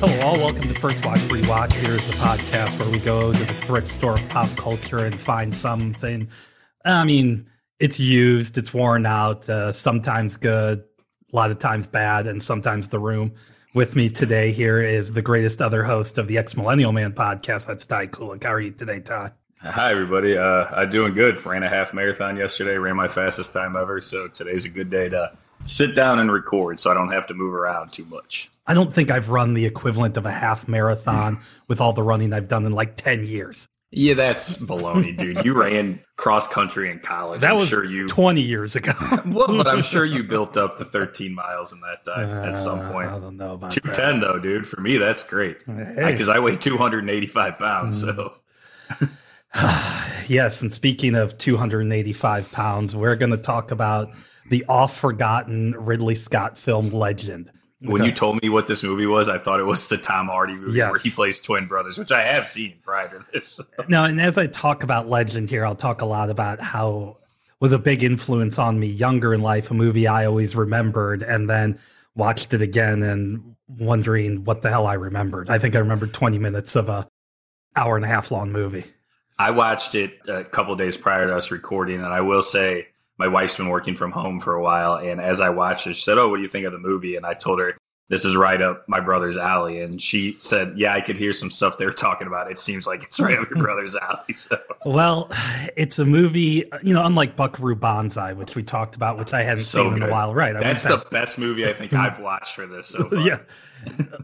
Hello, all. Welcome to First Watch Rewatch. Here's the podcast where we go to the thrift store of pop culture and find something. I mean, it's used, it's worn out, uh, sometimes good, a lot of times bad, and sometimes the room. With me today here is the greatest other host of the Ex Millennial Man podcast. That's Ty Kulik. How are you today, Ty? Hi, everybody. Uh, I'm doing good. Ran a half marathon yesterday, ran my fastest time ever. So today's a good day to sit down and record so I don't have to move around too much. I don't think I've run the equivalent of a half marathon with all the running I've done in like 10 years. Yeah, that's baloney, dude. You ran cross country in college. That I'm was sure you 20 years ago. well, but I'm sure you built up the 13 miles in that time at some Uh, point. I don't know about 210 though, dude. For me, that's great Hey. because I weigh 285 pounds. So. Yes, and speaking of 285 pounds, we're going to talk about the oft forgotten Ridley Scott film Legend. When you told me what this movie was, I thought it was the Tom Hardy movie Yes. where he plays twin brothers, which I have seen prior to this. Now, and as I talk about Legend here, I'll talk a lot about how was a big influence on me younger in life, a movie I always remembered, and then watched it again and wondering what the hell I remembered. I think I remembered 20 minutes of a hour and a half long movie. I watched it a couple days prior to us recording, and I will say my wife's been working from home for a while. And as I watched it, she said, "Oh, what do you think of the movie?" And I told her this is right up my brother's alley, and she said, "Yeah, I could hear some stuff they're talking about. It seems like it's right up your brother's alley." So Well, it's a movie, you know, unlike Buckaroo Banzai, which we talked about, which I hadn't So seen in a while. Right. I that's the best movie I think I've watched for this so far. yeah.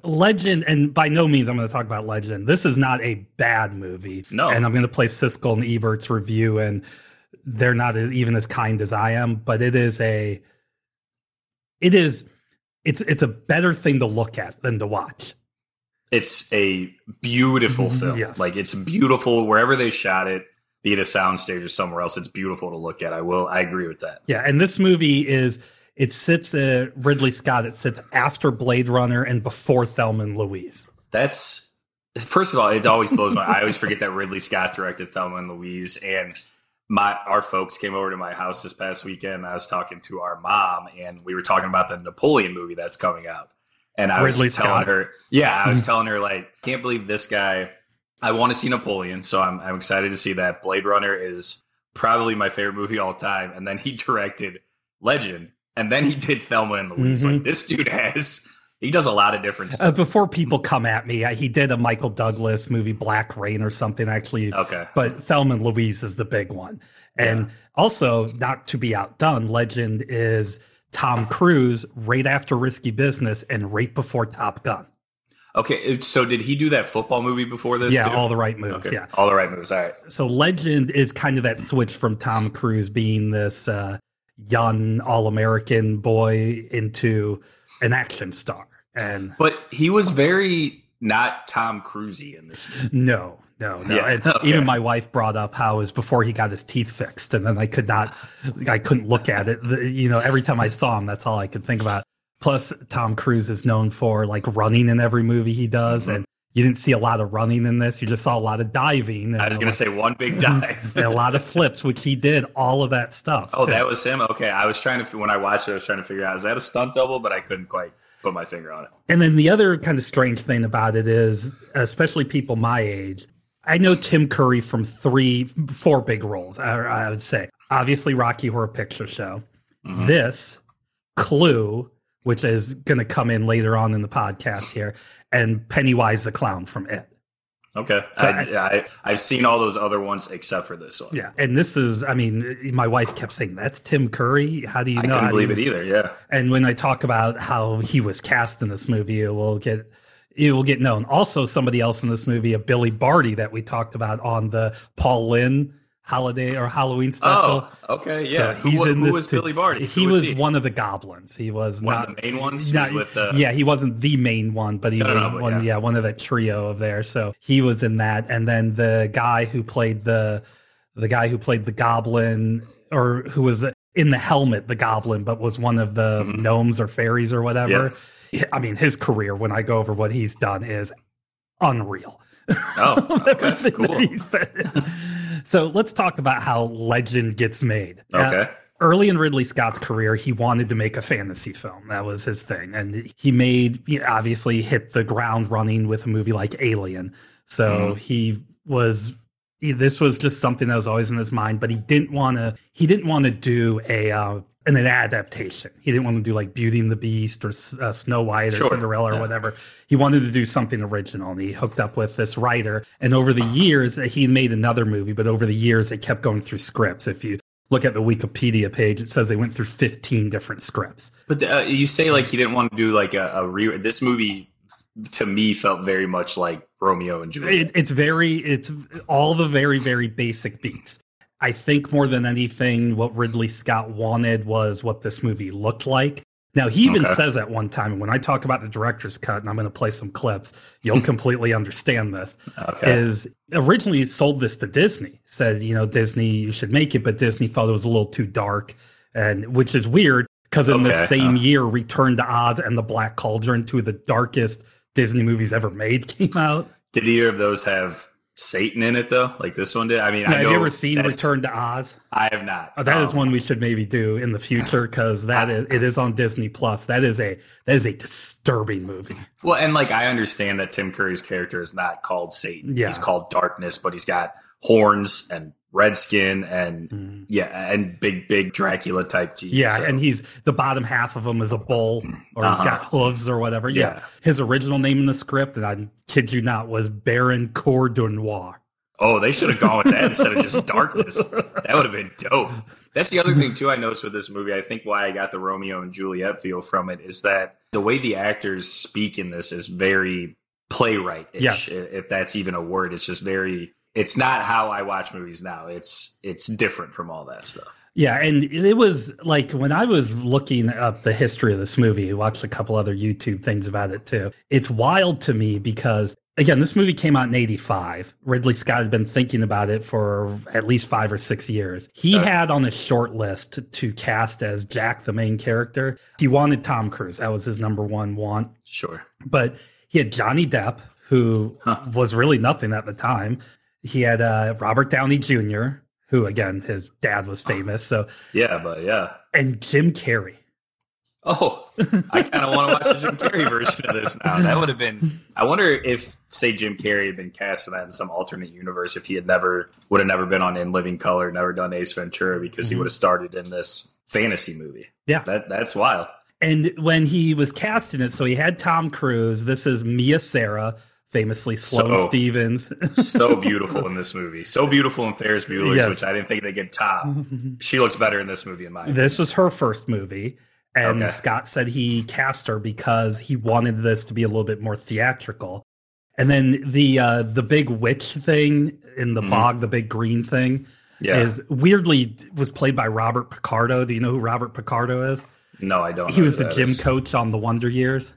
Legend, and by no means I'm going to talk about Legend. This is not a bad movie. No. And I'm going to play Siskel and Ebert's review, and they're not even as kind as I am, but it is a, it is, it's it's a better thing to look at than to watch. It's a beautiful film. Mm-hmm. Yes. Like it's beautiful wherever they shot it, be it a soundstage or somewhere else. It's beautiful to look at. I will. I agree with that. Yeah, and this movie is it sits uh, Ridley Scott. It sits after Blade Runner and before Thelma and Louise. That's first of all, it always blows my. I always forget that Ridley Scott directed Thelma and Louise, and my our folks came over to my house this past weekend. I was talking to our mom, and we were talking about the Napoleon movie that's coming out. And I Ridley was telling Scott. her, yeah, I was Mm. telling her like, can't believe this guy. I want to see Napoleon, so I'm I'm excited to see that. Blade Runner is probably my favorite movie all time, and then he directed Legend, and then he did Thelma and Louise. Mhm. Like this dude has. He does a lot of different Uh, before people come at me, uh, he did a Michael Douglas movie, Black Rain, or something. Actually, Okay. but Thelma and Louise is the big one. And also, not to be outdone, Legend is Tom Cruise right after Risky Business and right before Top Gun. Okay, so did he do that football movie before this? yeah, too? all the right moves. Okay, Yeah. all the right moves. All right. So Legend is kind of that switch from Tom Cruise being this uh, young all American boy into an action star. And But he was very not Tom Cruisey in this. Movie. no, no, no. Yeah, and okay. even my wife brought up how it was before he got his teeth fixed, and then I could not, I couldn't look at it. You know, every time I saw him, that's all I could think about. Plus, Tom Cruise is known for like running in every movie he does, Mm-hmm. and you didn't see a lot of running in this. You just saw a lot of diving. I was going to say one big dive. and a lot of flips, which he did all of that stuff. oh, too. that was him. Okay, I was trying to when I watched it, I was trying to figure out is that a stunt double, but I couldn't quite put my finger on it. And then the other kind of strange thing about it is, especially people my age, I know Tim Curry from three, four big roles. I, I would say, obviously, Rocky Horror Picture Show, Mm-hmm. this, Clue, which is going to come in later on in the podcast here, and Pennywise the Clown from It. Okay, So I, I, I've seen all those other ones except for this one. Yeah, and this is, I mean, my wife kept saying, "That's Tim Curry." How do you know? I couldn't believe you- it either. Yeah. And when I talk about how he was cast in this movie, it will get it will get known. Also, somebody else in this movie, a Billy Barty that we talked about on the Paul Lynde holiday or Halloween special. Oh, okay, yeah. who he's wa- in who this was too. Billy Barty? He Who was he? one of the goblins. He was One not of the main ones? Not- was with the- yeah, he wasn't the main one, but he No, no, was no, but one. yeah. Yeah. one of that trio of there. So he was in that, and then the guy who played the the guy who played the goblin or who was in the helmet, the goblin, but was one of the Mhm. gnomes or fairies or whatever. I mean, his career when I go over what he's done is unreal. Oh, okay, cool. he's been in. So let's talk about how legend gets made. Uh, Okay. early in Ridley Scott's career, he wanted to make a fantasy film. That was his thing. And he made, he obviously hit the ground running with a movie like Alien. So mm. he was, he, this was just something that was always in his mind, but he didn't want to, he didn't want to do a, uh, an, an adaptation. He didn't want to do like Beauty and the Beast or uh, Snow White or sure. Cinderella or yeah. whatever. He wanted to do something original. And he hooked up with this writer. And over the years, he made another movie, but over the years, they kept going through scripts. If you look at the Wikipedia page, it says they went through 15 different scripts. But uh, you say like he didn't want to do like a, a re. This movie to me felt very much like Romeo and Juliet. It, it's very, it's all the very, very basic beats. I think more than anything, what Ridley Scott wanted was what this movie looked like. Now, he even okay. says at one time, when I talk about the director's cut, and I'm going to play some clips, you'll completely understand this. Okay. Is originally sold this to Disney, said, you know, Disney, you should make it, but Disney thought it was a little too dark, and which is weird because in okay. the same uh. year, Return to Oz and The Black Cauldron, two of the darkest Disney movies ever made, came out. Did either of those have Satan in it though, like this one did. I mean, yeah, I have you ever seen Return to Oz? I have not. Oh, that um, is one we should maybe do in the future because that is, it is on Disney Plus. That is a that is a disturbing movie. Well, and like I understand that Tim Curry's character is not called Satan. Yeah. He's called Darkness, but he's got horns and Redskin and mm. yeah, and big big Dracula type teeth. Yeah, so. and he's the bottom half of him is a bull, or uh-huh. he's got hooves or whatever. Yeah. yeah. his original name in the script, and I kid you not, was Baron Cordanoir. Oh, they should have gone with that instead of just darkness. That would have been dope. That's the other thing too. I noticed with this movie. I think why I got the Romeo and Juliet feel from it is that the way the actors speak in this is very playwright. Yes, if that's even a word. It's just very it's not how I watch movies now. It's it's different from all that stuff. Yeah, and it was like when I was looking up the history of this movie, watched a couple other YouTube things about it too. It's wild to me because again, this movie came out in 85. Ridley Scott had been thinking about it for at least 5 or 6 years. He uh, had on his short list to cast as Jack the main character. He wanted Tom Cruise. That was his number 1 want. Sure. But he had Johnny Depp who huh. was really nothing at the time. He had uh, Robert Downey Jr., who again his dad was famous. So yeah, but yeah, and Jim Carrey. Oh, I kind of want to watch the Jim Carrey version of this now. That would have been. I wonder if, say, Jim Carrey had been cast in that in some alternate universe, if he had never would have never been on In Living Color, never done Ace Ventura, because mm-hmm. he would have started in this fantasy movie. Yeah, that that's wild. And when he was cast in it, so he had Tom Cruise. This is Mia Sara, famously Sloane so, Stephens. so beautiful in this movie. So beautiful in Ferris Bueller's, yes. which I didn't think they could top. she looks better in this movie in my opinion. This was her first movie. And okay. Scott said he cast her because he wanted this to be a little bit more theatrical. And then the uh, the big witch thing in the mm bog, the big green thing, yeah. is weirdly was played by Robert Picardo. Do you know who Robert Picardo is? No, I don't. He was the gym is. coach on the Wonder Years.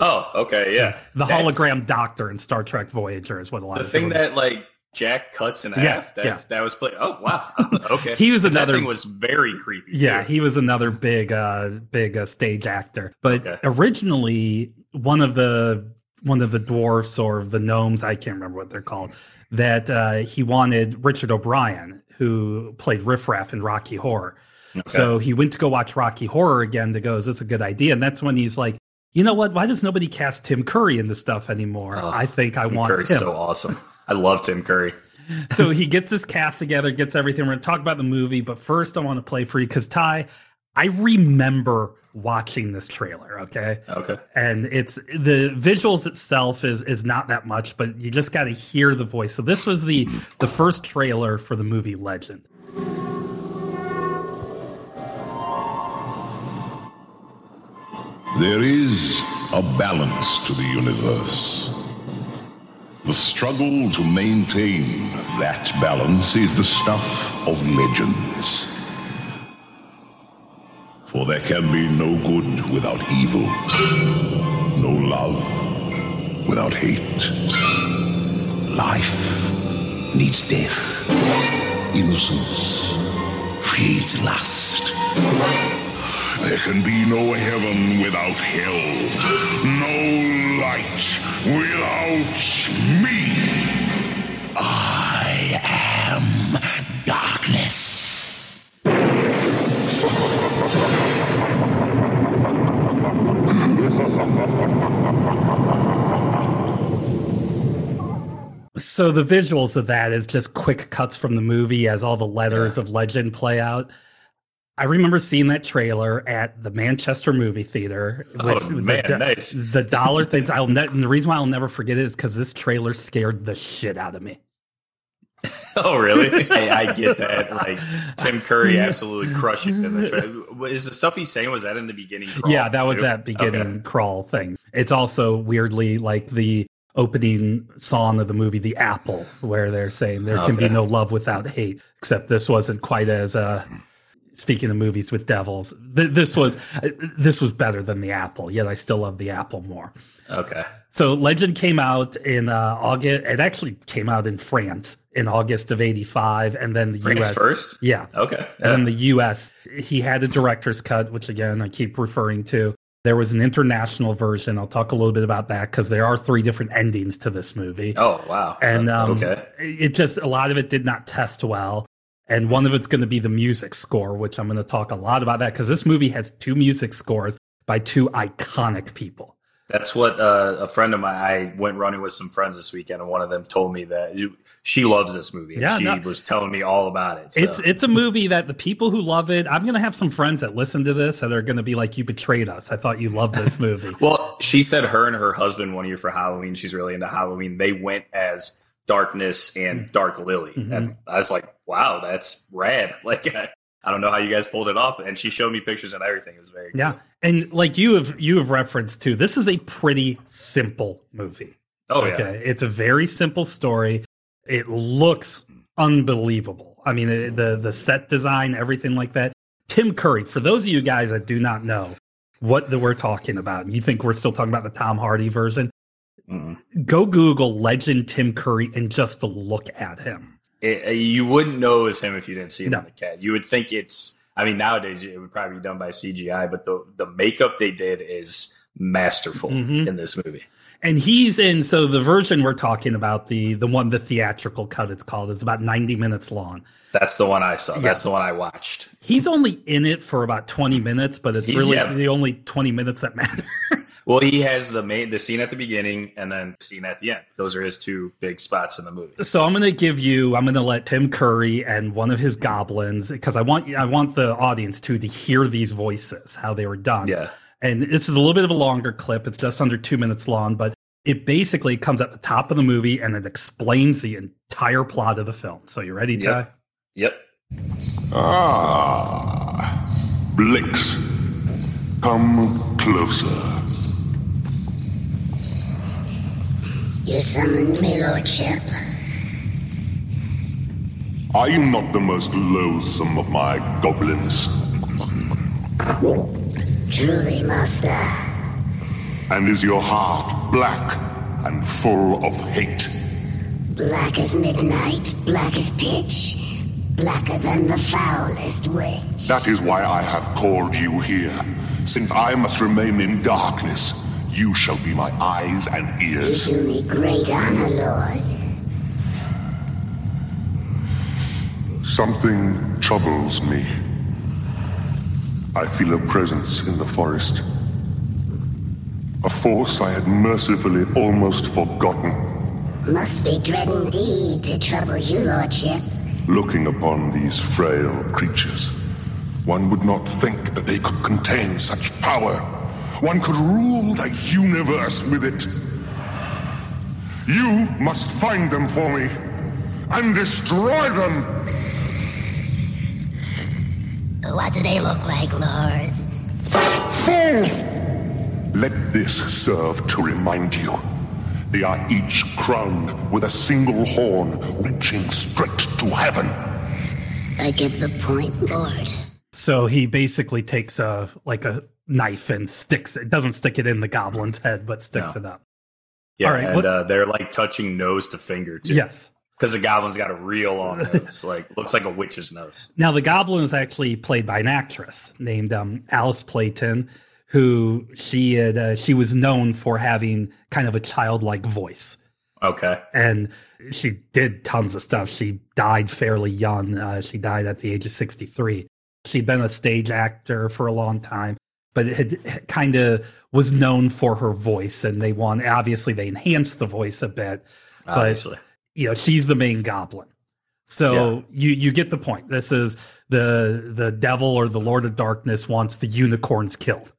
Oh, okay, yeah. The that's, hologram doctor in Star Trek Voyager is what a lot the of thing that like Jack cuts in yeah, half. That's, yeah. that was played. Oh wow, okay. he was another thing was very creepy. Yeah, too. he was another big, uh, big uh, stage actor. But okay. originally, one of the one of the dwarfs or the gnomes, I can't remember what they're called, that uh, he wanted Richard O'Brien, who played Riff Raff in Rocky Horror. Okay. So he went to go watch Rocky Horror again to go, is this a good idea? And that's when he's like, you know what? Why does nobody cast Tim Curry in this stuff anymore? Oh, I think I Tim want Curry's him. so awesome. I love Tim Curry. so he gets his cast together, gets everything. We're going to talk about the movie, but first I want to play for you because Ty, I remember watching this trailer. Okay. Okay. And it's the visuals itself is is not that much, but you just got to hear the voice. So this was the the first trailer for the movie Legend. There is a balance to the universe. The struggle to maintain that balance is the stuff of legends. For there can be no good without evil, no love without hate. Life needs death. Innocence feeds lust. There can be no heaven without hell, no light without me. I am darkness. So the visuals of that is just quick cuts from the movie as all the letters yeah. of legend play out. I remember seeing that trailer at the Manchester movie theater. Oh, the, man, the, nice. the dollar things. I'll ne- and the reason why I'll never forget it is because this trailer scared the shit out of me. Oh, really? I, I get that. Like Tim Curry absolutely crushing in the trailer. Is the stuff he's saying was that in the beginning? crawl, yeah, that was too? that beginning Okay. crawl thing. It's also weirdly like the opening song of the movie The Apple, where they're saying there can be no love without hate. Except this wasn't quite as uh speaking of movies with devils. Th- this was uh, this was better than The Apple. Yet I still love The Apple more. Okay. So Legend came out in uh, August. It actually came out in France in August of '85, and then the France U.S. first? Yeah, Okay. and then the US, he had a director's cut, which again, I keep referring to. There was an international version. I'll talk a little bit about that because there are three different endings to this movie. Oh, wow. and um, okay. it just, a lot of it did not test well. And one of it's going to be the music score, which I'm going to talk a lot about that because this movie has two music scores by two iconic people. That's what uh, a friend of mine. I went running with some friends this weekend, and one of them told me that she loves this movie. And Yeah, she no. was telling me all about it. So. It's it's a movie that the people who love it, I'm going to have some friends that listen to this that are going to be like, you betrayed us. I thought you loved this movie. Well, she said her and her husband one year for Halloween. She's really into Halloween. They went as Darkness and Dark Lily, Mhm. and I was like, "Wow, that's rad!" Like, I, I don't know how you guys pulled it off. And she showed me pictures and everything. It was very Yeah, cool. and like you have you have referenced too, this is a pretty simple movie. Oh yeah, okay, it's a very simple story. It looks unbelievable. I mean, it- the the set design, everything like that. Tim Curry. For those of you guys that do not know what the, we're talking about, you think we're still talking about the Tom Hardy version? Mm. Go Google Legend Tim Curry and just look at him. It- uh, you wouldn't know it was him if you didn't see it No. in the cat. You would think it's. I mean, nowadays it would probably be done by CGI, but the the makeup they did is masterful Mhm. in this movie. And he's in. So the version we're talking about, the the one, the theatrical cut, it's called, is about ninety minutes long. That's the one I saw. Yeah. That's the one I watched. He's only in it for about 20 minutes, but it's He's- really yeah. the only 20 minutes that matter. Well, he has the main the scene at the beginning and then the scene at the end. Those are his two big spots in the movie. so I'm going to give you, I'm going to let Tim Curry and one of his goblins, because I want, I want the audience to, to hear these voices, how they were done. Yeah. And this is a little bit of a longer clip. It's just under two minutes long, but it basically comes at the top of the movie and it explains the entire plot of the film. So you ready, Ty? Yep. Ah, Blix, come closer. You summoned me, Lordship. Are you not the most loathsome of my goblins? Truly, Master. And is your heart black and full of hate? Black as midnight, black as pitch, blacker than the foulest witch. That is why I have called you here. Since I must remain in darkness, you shall be my eyes and ears. You do me great honor, Lord. Something troubles me. I feel a presence in the forest. A force I had mercifully almost forgotten. Must be dread indeed to trouble you, Lordship. Looking upon these frail creatures, one would not think that they could contain such power. One could rule the universe with it. You must find them for me and destroy them. What do they look like, Lord? Fool! Let this serve to remind you. They are each crowned with a single horn reaching straight to heaven. I get the point, Lord. So he basically takes a, like a knife and sticks it, doesn't stick it in the goblin's head, but sticks No. it up. Yeah. All right, and uh, they're like touching nose to finger too. Yes. Because the goblin's got a real long nose. Like looks like a witch's nose. Now, the goblin is actually played by an actress named um, Alice Playten, who she had uh, she was known for having kind of a childlike voice, Okay. and she did tons of stuff. She died fairly young. Uh, she died at the age of sixty three. She'd been a stage actor for a long time, but it had kind of was known for her voice, and they want obviously they enhanced the voice a bit. Obviously. you know, she's the main goblin. So you you get the point. This is the the devil or the Lord of Darkness wants the unicorns killed.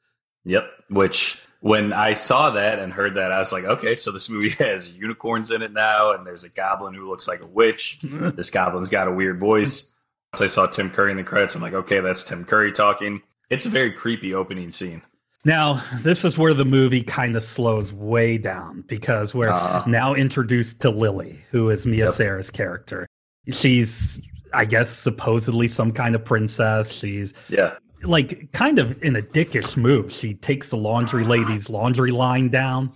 Yep. Which when I saw that and heard that, I was like, okay, so this movie has unicorns in it now, and there's a goblin who looks like a witch. this goblin's got a weird voice. Once I saw Tim Curry in the credits, I'm like, okay, that's Tim Curry talking. It's a very creepy opening scene. Now, this is where the movie kind of slows way down because we're Uh. now introduced to Lily, who is Mia Yep. Sara's character. She's, I guess, supposedly some kind of princess. She's Yeah. like kind of in a dickish move. She takes the laundry lady's laundry line down,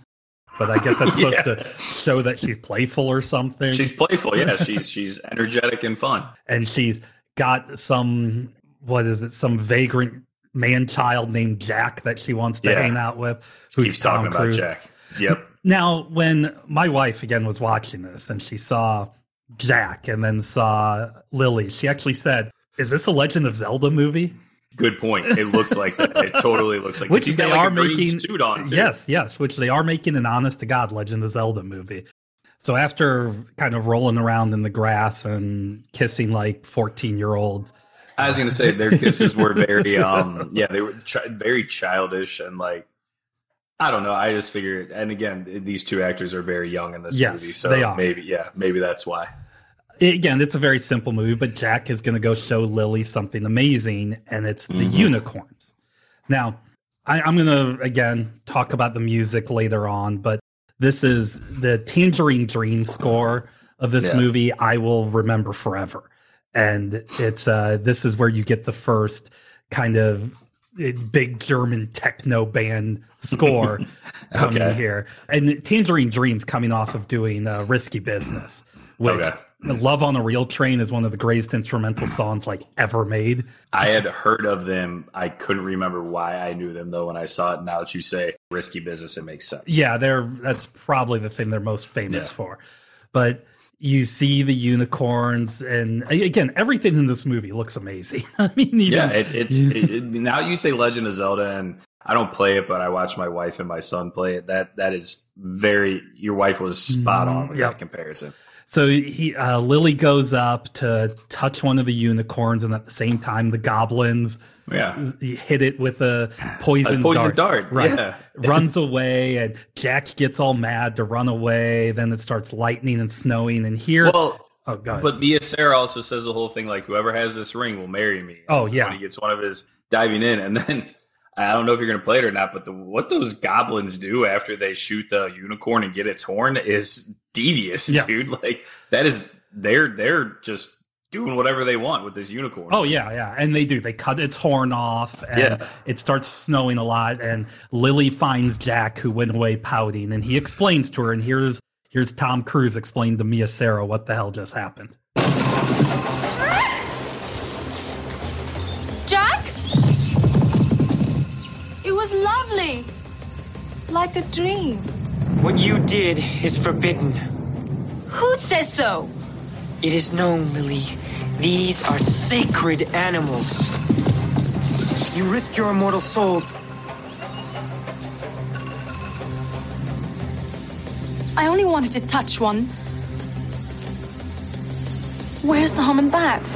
but I guess that's supposed Yeah. to show that she's playful or something. She's playful. Yeah. she's she's energetic and fun. and she's got some what is it? Some vagrant man child named Jack that she wants to Yeah. hang out with. Who's Keeps Tom talking Cruise? about Jack. Yep. Now, when my wife again was watching this and she saw Jack and then saw Lily, she actually said, "Is this a Legend of Zelda movie?" Good point. It looks like that. It totally looks like Which he's they got like are a making. suit on. Too. Yes, yes, which they are making an honest to god Legend of Zelda movie. So after kind of rolling around in the grass and kissing like fourteen year olds, I was gonna say their kisses were very um yeah they were ch- very childish and like I don't know I just figured and again these two actors are very young in this Yes, movie so they are. maybe yeah maybe that's why again, it's a very simple movie, but Jack is going to go show Lily something amazing, and it's the Mhm. unicorns. Now, I, I'm going to again talk about the music later on, but this is the Tangerine Dream score of this Yeah. movie. I will remember forever, and it's uh, this is where you get the first kind of uh, big German techno band score coming Okay. here, and Tangerine Dreams coming off of doing uh, Risky Business. Which Okay. Love on a Real Train is one of the greatest instrumental songs like ever made. I had heard of them I couldn't remember why I knew them though when I saw it now that you say risky business it makes sense Yeah, they're that's probably the thing they're most famous Yeah. for. But you see the unicorns, and again, everything in this movie looks amazing. I mean, even, yeah it, it's it, now you say Legend of Zelda and I don't play it but I watch my wife and my son play it that that is very your wife was spot on with Mhm, yep. that comparison So he uh, Lily goes up to touch one of the unicorns, and at the same time, the goblins yeah hit it with a poison, A poison dart, Right, yeah. runs away, and Jack gets all mad to run away. Then it starts lightning and snowing, and here, well oh god, But Mia Sara also says the whole thing like whoever has this ring will marry me. Oh, is yeah. he gets one of his diving in, and then I don't know if you're going to play it or not, but the, what those goblins do after they shoot the unicorn and get its horn is devious, Yes. dude. Like that is they're they're just doing whatever they want with this unicorn. Oh yeah, yeah, and they do. They cut its horn off, and Yeah. it starts snowing a lot. And Lily finds Jack, who went away pouting, and he explains to her. And here's here's Tom Cruise explaining to Mia Sara what the hell just happened. Jack? It was lovely. Like a dream. What you did is forbidden. Who says so? It is known, Lily. These are sacred animals. You risk your immortal soul. I only wanted to touch one. Where's the hum and bat?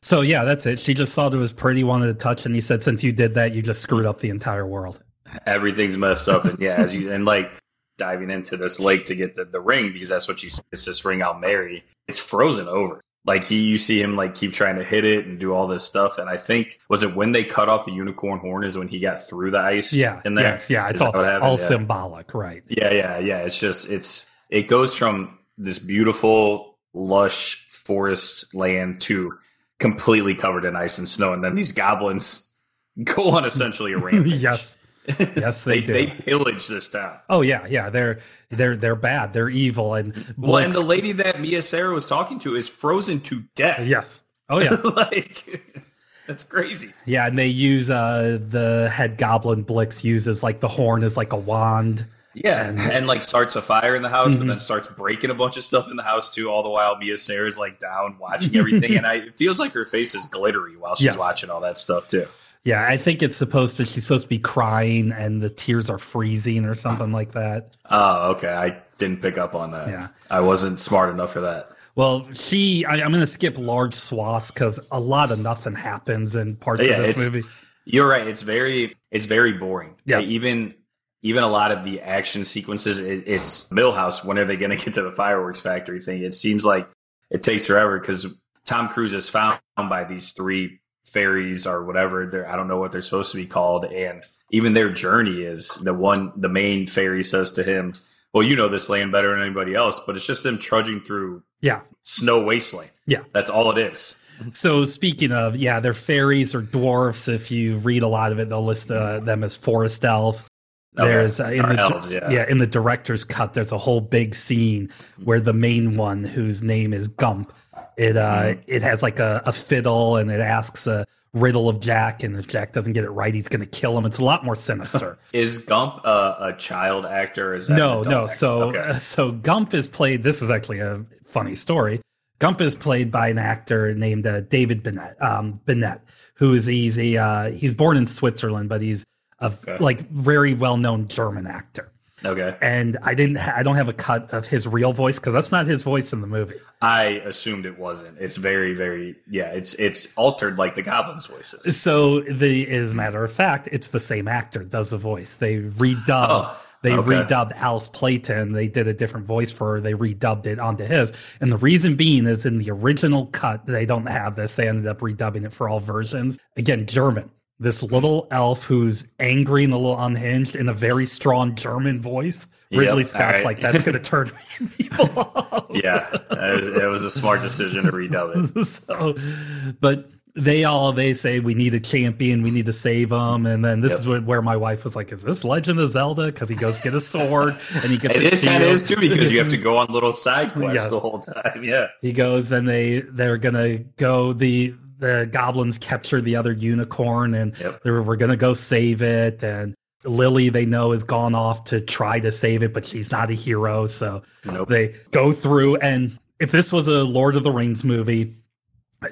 So yeah, that's it. She just thought it was pretty, wanted to touch, and he said, "Since you did that, you just screwed up the entire world." everything's messed up, and yeah, as you and like diving into this lake to get the, the ring because that's what she. It's this ring I'll marry. It's frozen over. Like he, you see him like keep trying to hit it and do all this stuff. And I think was it when they cut off the unicorn horn is when he got through the ice. Yeah, yes, yeah. It's Is all, all Yeah. symbolic, right? Yeah, yeah, yeah. It's just it's it goes from this beautiful, lush forest land to completely covered in ice and snow, and then these goblins go on essentially a rampage. yes, yes, they, they do. they pillage this town. oh yeah, yeah. They're they're they're bad. They're evil, and Well, and the lady that Mia Sara was talking to is frozen to death. yes, oh yeah. like that's crazy. Yeah, and they use uh the head goblin Blix uses like the horn as like a wand. Yeah, And- and, like starts a fire in the house, Mhm. but then starts breaking a bunch of stuff in the house too. All the while, Mia Sara's like down watching everything, and I it feels like her face is glittery while she's Yes. watching all that stuff too. Yeah, I think it's supposed to she's supposed to be crying and the tears are freezing or something like that. Oh, okay. I didn't pick up on that. Yeah. I wasn't smart enough for that. Well, she, I, I'm going to skip large swaths because a lot of nothing happens in parts Yeah, of this movie. You're right. It's very it's very boring. Yeah. Even even a lot of the action sequences, it, it's Milhouse. When are they going to get to the fireworks factory thing? It seems like it takes forever because Tom Cruise is found by these three fairies or whatever. They're I don't know what they're supposed to be called, and even their journey is the one. The main fairy says to him, "Well, you know this land better than anybody else," but it's just them trudging through Yeah. snow wasteland. Yeah. That's all it is. So speaking of, yeah, they're fairies or dwarfs. If you read a lot of it, they'll list uh, them as forest elves. Okay. There's uh, in Or the elves, yeah. in the director's cut. There's a whole big scene where the main one, whose name is Gump, it uh Mm-hmm. it has like a, a fiddle and it asks a riddle of Jack, and if Jack doesn't get it right, he's going to kill him. It's a lot more sinister. Is Gump a, a child actor? Is that no, no. actor? So Okay. so Gump is played. This is actually a funny story. Gump is played by an actor named uh, David Bennent. Um, Bennent, who is he's a uh, he's born in Switzerland, but he's a Okay. like very well known German actor. Okay. And I didn't ha- I don't have a cut of his real voice because that's not his voice in the movie. I assumed it wasn't. It's very, very yeah. It's it's altered like the goblins' voices. So the as a matter of fact, it's the same actor does the voice. They redubbed. Oh, they okay. redubbed Alice Playten. They did a different voice for her. They redubbed it onto his. And the reason being is in the original cut, they don't have this. They ended up redubbing it for all versions. Again, German. This little elf who's angry and a little unhinged in a very strong German voice. Yep, Ridley Scott's alright. like, that's going to turn people off. Yeah, it was, it was a smart decision to redub it. so, but they all they say we need a champion, we need to save him, and then this Yep. is where, where my wife was like, "Is this Legend of Zelda?" Because he goes get a sword and he gets It a is, shield. is too because you have to go on little side quests Yes. the whole time. Yeah, He goes, then they they're gonna go the the goblins capture the other unicorn, and Yep. they're, we're gonna go save it, and. Lily, they know, has gone off to try to save it, but she's not a hero. So Nope. they go through. And if this was a Lord of the Rings movie,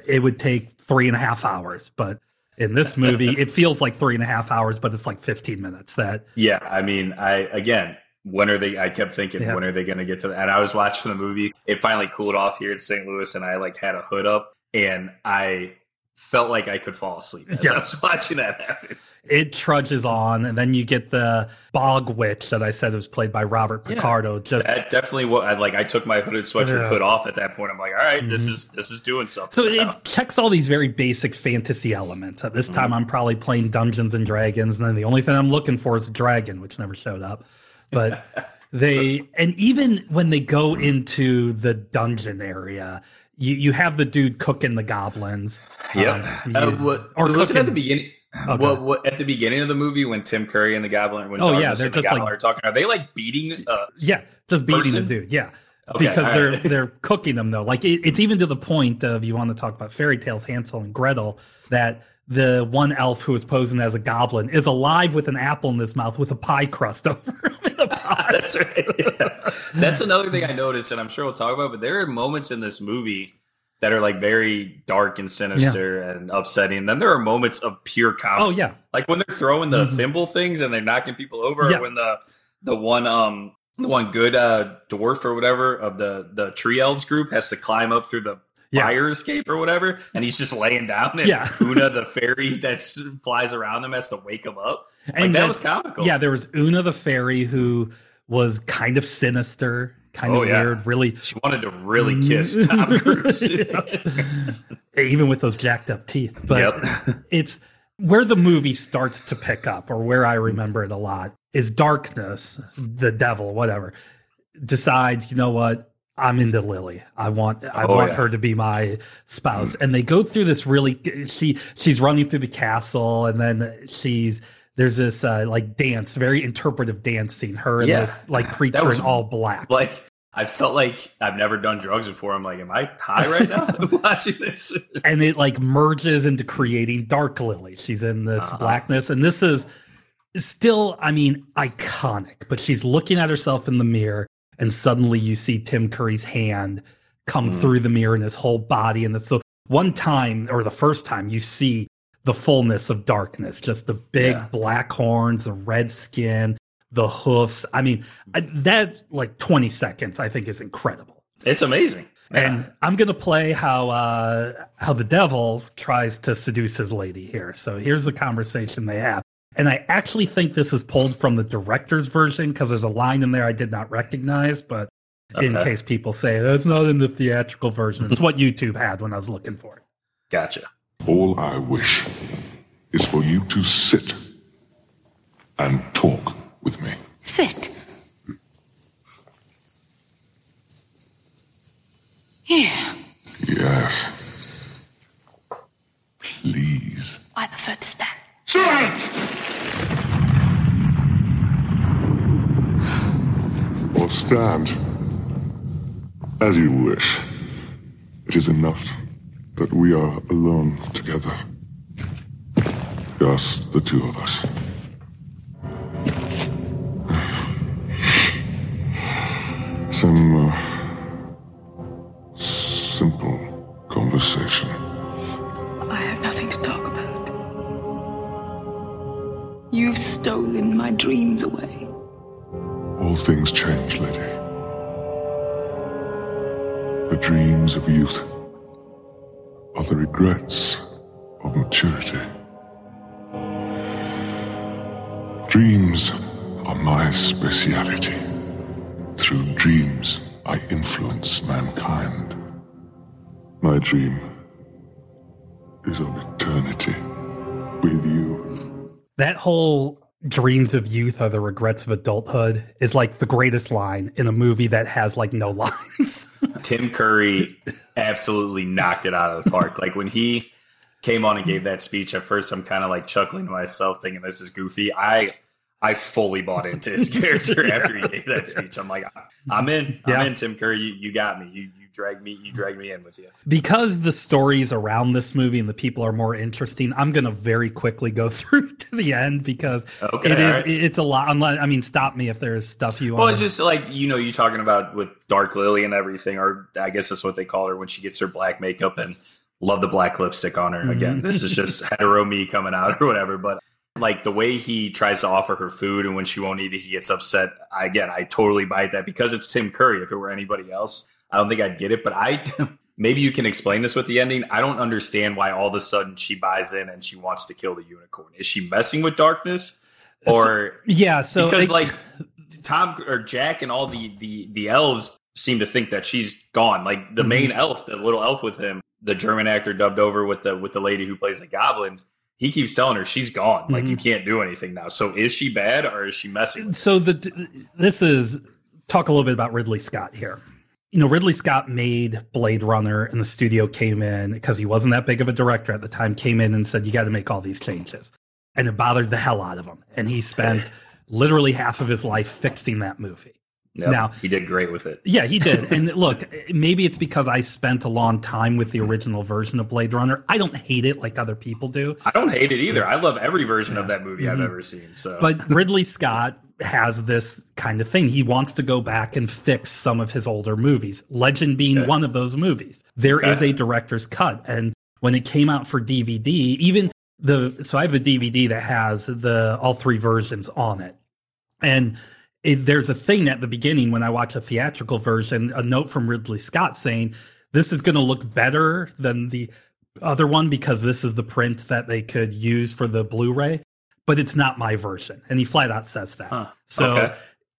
it would take three and a half hours. But in this movie, it feels like three and a half hours, but it's like 15 minutes. That yeah. I mean, I again, when are they? I kept thinking, Yeah. when are they going to get to? that? And I was watching the movie. It finally cooled off here in St. Louis, and I like had a hood up, and I felt like I could fall asleep as I was watching that happen. it trudges on. And then you get the bog witch that I said was played by Robert Yeah. Picardo. Just That definitely what I like. I took my hooded sweatshirt Yeah. hood off at that point. I'm like, all right, this is this is doing something. So now. it checks all these very basic fantasy elements. At this Mm-hmm. time, I'm probably playing Dungeons and Dragons, and then the only thing I'm looking for is a dragon, which never showed up. But they, and even when they go into the dungeon area, you, you have the dude cooking the goblins. Yep. Um, uh, what, or was it at the beginning? Okay. What, what at the beginning of the movie when Tim Curry and the Goblin when Oh, Darkness yeah, they're and the just, Goblin like- are talking? Are they like beating? Uh, Yeah, just beating person? the dude. Yeah. Okay, because all they're right. they're cooking them though. Like it, it's even to the point of you want to talk about fairy tales, Hansel and Gretel, that the one elf who is posing as a goblin is alive with an apple in his mouth with a pie crust over him in a pot. That's right. Yeah. That's another thing I noticed, and I'm sure we'll talk about. But there are moments in this movie that are like very dark and sinister and upsetting. Then there are moments of pure comedy. oh yeah, like when they're throwing the Mhm. thimble things and they're knocking people over. Yeah. Or when the the one um the one good uh dwarf or whatever of the the tree elves group has to climb up through the Yeah. fire escape or whatever, and he's just laying down. And Yeah. Oona the fairy that flies around him has to wake him up. Like And that was comical. yeah. There was Oona the fairy who was kind of sinister, kind Oh, of yeah. weird, really She wanted to really mm. kiss Tom Cruise. even with those jacked up teeth. But Yep. it's where the movie starts to pick up, or where I remember it a lot, is darkness, the devil, whatever, decides, you know what? I'm into Lily. I want I Oh, want yeah. her to be my spouse. And they go through this really she she's running through the castle and then she's there's this uh, like dance, very interpretive dance scene. Her and Yeah. this like creature was- in all black. like I felt like I've never done drugs before. I'm like, am I high right now watching this? and it like merges into creating Dark Lily. She's in this Uh-huh. blackness, and this is still, I mean, iconic. But she's looking at herself in the mirror, and suddenly you see Tim Curry's hand come Mm. through the mirror and his whole body, and so one time or the first time you see the fullness of darkness, just the big Yeah. black horns, the red skin. the hoofs. I mean, that like 20 seconds, I think, is incredible. It's amazing. And I'm gonna play how uh, how the devil tries to seduce his lady here. So here's the conversation they have. And I actually think this is pulled from the director's version because there's a line in there I did not recognize, but in case people say that's not in the theatrical version, it's what YouTube had when I was looking for it. Gotcha. All I wish is for you to sit and talk with me. Sit. Here, Yes. Please. I prefer to stand. Silence! Or stand. As you wish. It is enough that we are alone together. Just the two of us. Some uh, simple conversation. You've stolen my dreams away. All things change, lady. The dreams of youth are the regrets of maturity. Dreams are my speciality. Through dreams, I influence mankind. My dream is of eternity with you. That whole dreams of youth are the regrets of adulthood is like the greatest line in a movie that has like no lines. Tim Curry absolutely knocked it out of the park. Like when he came on and gave that speech, at first I'm kind of like chuckling to myself, thinking this is goofy. I I fully bought into his character after he gave that speech. I'm like, I'm in. Yeah. I'm in, Tim Curry. You, you got me. You you drag me. You drag me in with you. because the stories around this movie and the people are more interesting, I'm going to very quickly go through to the end because Okay, it is right. it's a lot. Unless, I mean, stop me if there's stuff you Well, want. it's just like you know, you talking about with Dark Lily and everything, or I guess that's what they call her when she gets her black makeup and love the black lipstick on her. Again, mm-hmm. this is just hetero me coming out or whatever. But like the way he tries to offer her food and when she won't eat it, he gets upset. I, again, I totally buy that because it's Tim Curry. If it were anybody else, I don't think I'd get it. But I maybe you can explain this with the ending. I don't understand why all of a sudden she buys in and she wants to kill the unicorn. Is she messing with darkness? Or yeah, so because it- like Tom or Jack and all the the the elves seem to think that she's gone. Like the mm-hmm. main elf, the little elf with him, the German actor dubbed over with the with the lady who plays the goblin. He keeps telling her she's gone. Like you mm-hmm. can't do anything now. So is she bad or is she messing? With so the this is talk a little bit about Ridley Scott here. You know, Ridley Scott made Blade Runner, and the studio came in because he wasn't that big of a director at the time. Came in and said, "You got to make all these changes," and it bothered the hell out of him. And he spent literally half of his life fixing that movie. Yep, Now- he did great with it. Yeah, he did. And look, maybe it's because I spent a long time with the original version of Blade Runner. I don't hate it like other people do. I don't hate it either. I love every version of that movie I've ever seen. So, Mm-hmm. But Ridley Scott has this kind of thing. He wants to go back and fix some of his older movies, Legend being Okay. one of those movies. There is Okay. a director's cut. And when it came out for DVD, even the so I have a DVD that has the all three versions on it. And it, there's a thing at the beginning when I watch a theatrical version, a note from Ridley Scott saying this is going to look better than the other one because this is the print that they could use for the Blu-ray, but it's not my version. And he flat out says that. Huh. So Okay.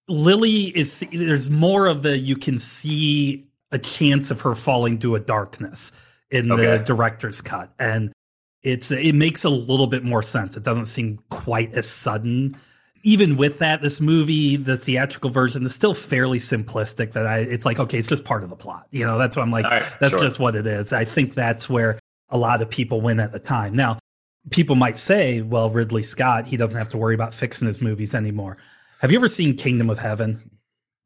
Lily is there's more of the you can see a chance of her falling to a darkness in the director's cut and it's it makes a little bit more sense. It doesn't seem quite as sudden. Even with that, this movie, the theatrical version is still fairly simplistic. That I, it's like, okay, it's just part of the plot. You know, that's what I'm like. Right, that's sure. just what it is. I think that's where a lot of people win at the time. Now, people might say, well, Ridley Scott, he doesn't have to worry about fixing his movies anymore. Have you ever seen Kingdom of Heaven?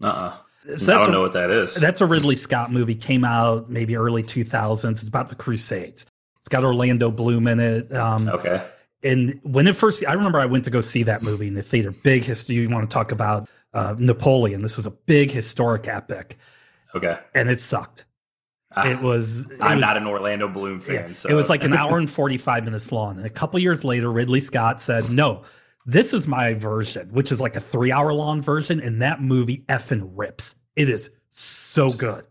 uh-uh. So I don't a- know what that is. That's a Ridley Scott movie. Came out maybe early 2000s. It's about the Crusades. It's got Orlando Bloom in it. Um, okay. and when it first, I remember I went to go see that movie in the theater. Big history. You want to talk about uh, Napoleon? This was a big historic epic, Okay. and it sucked. Ah, It was. It I'm was, not an Orlando Bloom fan, yeah, so It was like an hour and 45 minutes long. And a couple years later, Ridley Scott said, no, This is my version, which is like a three hour long version, and that movie effing rips. It is so good.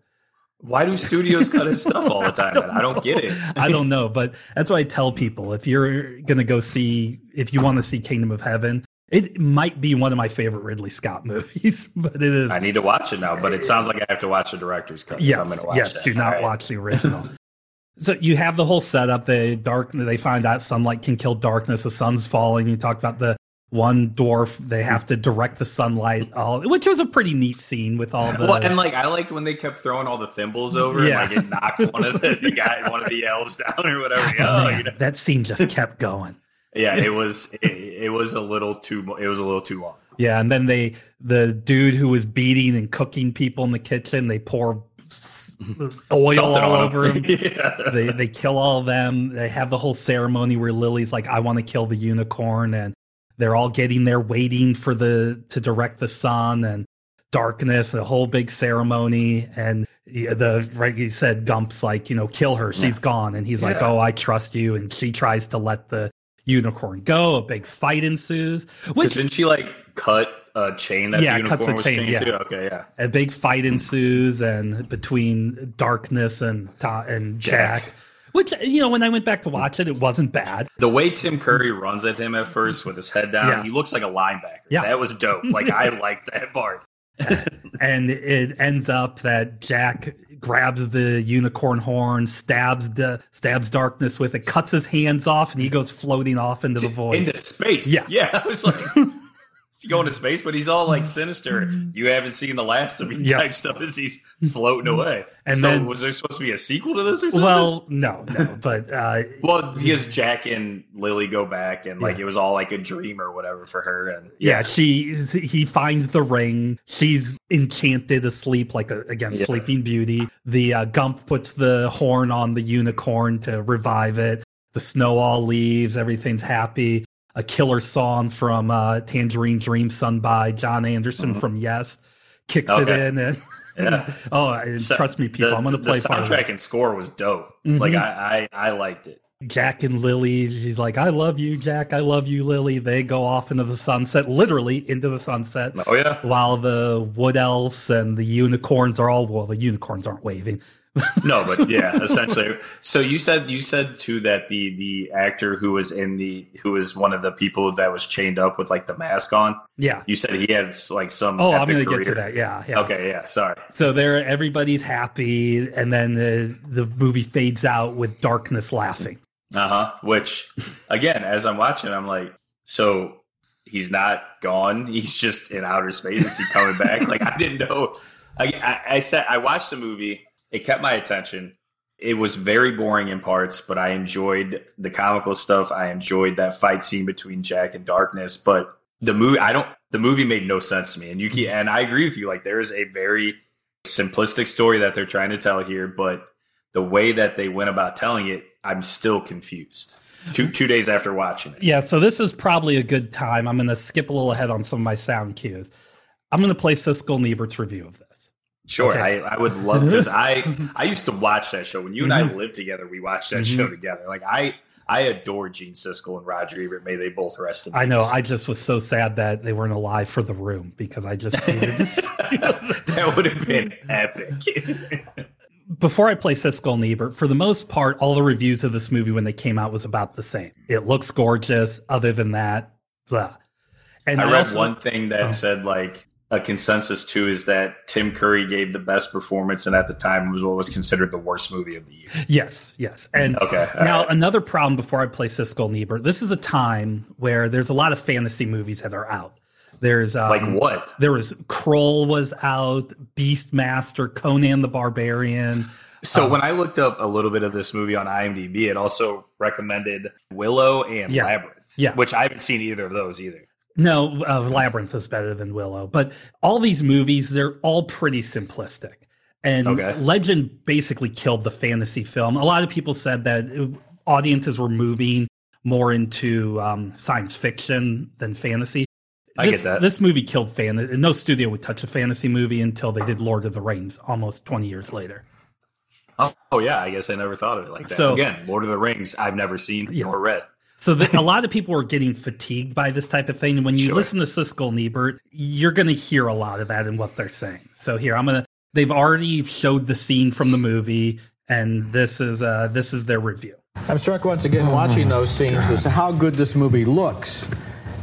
Why do studios cut his stuff all the time? man? I don't get it. I don't know, but that's what I tell people. If you're gonna go see, if you want to see Kingdom of Heaven, it might be one of my favorite Ridley Scott movies, but it is. I need to watch it now, but it sounds like I have to watch the director's cut. Yes, yes. that. Do not right. watch the original. so you have the whole setup. The dark. They find out sunlight can kill darkness. The sun's falling. You talked about the one dwarf. They have to direct the sunlight. All which was a pretty neat scene with all the. Well, and like I liked when they kept throwing all the thimbles over, Yeah. and like it knocked one of the, the guy, one of the elves down or whatever. Oh, Man, you know? that scene just kept going. Yeah, it was it, it was a little too it was a little too long. Yeah, and then they the dude who was beating and cooking people in the kitchen, they pour oil Something all over him. yeah. they they kill all of them. They have the whole ceremony where Lily's like, "I want to kill the unicorn," and they're all getting there, waiting for the to direct the sun and darkness. A whole big ceremony, and the right he said Gump's like, you know, kill her. She's gone, and he's like, "Oh, I trust you," and she tries to let the unicorn go. A big fight ensues, which didn't she like cut a chain that Yeah, the unicorn cuts a was chain, yeah. to? Okay, yeah. a big fight ensues and between darkness and Ta- and Jack. Jack. Which you know, when I went back to watch it, it wasn't bad. The way Tim Curry runs at him at first with his head down, Yeah. he looks like a linebacker. Yeah. That was dope. Like I liked that part. And it ends up that Jack grabs the unicorn horn, stabs the stabs darkness with it, cuts his hands off, and he goes floating off into the void. Into space. Yeah. Yeah. I was like going to space, but he's all like sinister. You haven't seen the last of me Yes. type stuff as he's floating away. And so then- was there supposed to be a sequel to this or something? well, no, no, but uh, Well, because Jack and Lily go back, and like Yeah. it was all like a dream or whatever for her, and yeah, she he finds the ring. She's enchanted asleep, like a, again, Yeah. Sleeping Beauty. The uh, Gump puts the horn on the unicorn to revive it. The snow all leaves. Everything's happy. A killer song from uh, Tangerine Dream, sung by Jon Anderson from Yes, kicks it Mm-hmm. In. And Yeah. oh, and So- trust me, people, the- I'm going to play the soundtrack and score was dope. Mhm. Like I, I, I liked it. Jack and Lily, she's like, I love you, Jack. I love you, Lily. They go off into the sunset, literally into the sunset. Oh yeah, while the wood elves and the unicorns are all well the unicorns aren't waving no, but yeah, essentially. So you said you said too that the the actor who was in the who was one of the people that was chained up with like the mask on. yeah You said he had like some. oh i'm gonna get to that yeah yeah Okay, yeah. Sorry. so there everybody's happy and then the, the movie fades out with darkness laughing Uh huh. Which, again, as I'm watching, I'm like, so he's not gone. He's just in outer space. Is he coming back? like I didn't know. I, I, I said I watched the movie. It kept my attention. It was very boring in parts, but I enjoyed the comical stuff. I enjoyed that fight scene between Jack and Darkness. But the movie, I don't. The movie made no sense to me. And you can, and I agree with you. Like there is a very simplistic story that they're trying to tell here, but the way that they went about telling it, I'm still confused. Two two days after watching it. yeah so this is probably a good time i'm gonna skip a little ahead on some of my sound cues i'm gonna play siskel and ebert's review of this Sure, Okay. I, I would love because I I used to watch that show when you and I lived together. We watched that Mhm. show together. Like I I adore Gene Siskel and Roger Ebert. May they both rest in peace. i know i just was so sad that they weren't alive for the room because i just hated this that would have been epic. before I play Siskel and Ebert, for the most part, all the reviews of this movie when they came out was about the same. It looks gorgeous. Other than that, blah. And I read also- one thing that Oh. said like a consensus too is that Tim Curry gave the best performance and at the time was what was considered the worst movie of the year. Yes, yes. And Okay, now right. another problem before I play Siskel and Ebert. This is a time where there's a lot of fantasy movies that are out. There's um, Like what? There was Krull was out, Beastmaster, Conan the Barbarian. So Um, when I looked up a little bit of this movie on IMDb, it also recommended Willow and Yeah. Labyrinth. Yeah. Which I haven't seen either of those either. No, uh, Labyrinth is better than Willow, but all these movies they're all pretty simplistic. And Okay. Legend basically killed the fantasy film. A lot of people said that uh, audiences were moving more into um, science fiction than fantasy. I this, get that. This movie killed fan. No studio would touch a fantasy movie until they did Lord of the Rings, almost twenty years later. Oh, oh yeah, I guess I never thought of it like that. So- Again, Lord of the Rings, I've never seen Yeah. nor read. So the, a lot of people are getting fatigued by this type of thing. And when you Sure. listen to Siskel and Ebert, you're going to hear a lot of that in what they're saying. So here, I'm going to, they've already showed the scene from the movie and this is, uh, this is their review. I'm struck once again watching those scenes as to how good this movie looks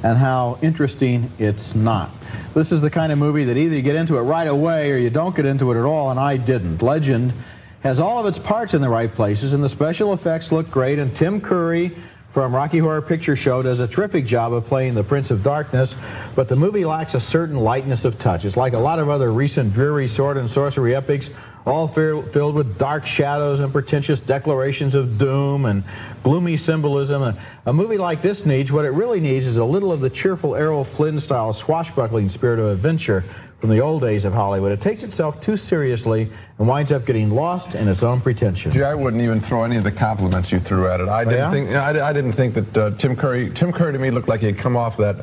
and how interesting it's not. This is the kind of movie that either you get into it right away or you don't get into it at all, and I didn't. Legend has all of its parts in the right places, and the special effects look great, and Tim Curry from Rocky Horror Picture Show does a terrific job of playing the Prince of Darkness, but the movie lacks a certain lightness of touch. It's like a lot of other recent dreary sword and sorcery epics, all fi- filled with dark shadows and pretentious declarations of doom and gloomy symbolism. A, a movie like this needs, what it really needs is a little of the cheerful Errol Flynn style swashbuckling spirit of adventure from the old days of Hollywood. It takes itself too seriously and winds up getting lost in its own pretension. Gee, I wouldn't even throw any of the compliments you threw at it. I didn't yeah? think. you know, I, I didn't think that uh, Tim Curry. Tim Curry to me looked like he had come off that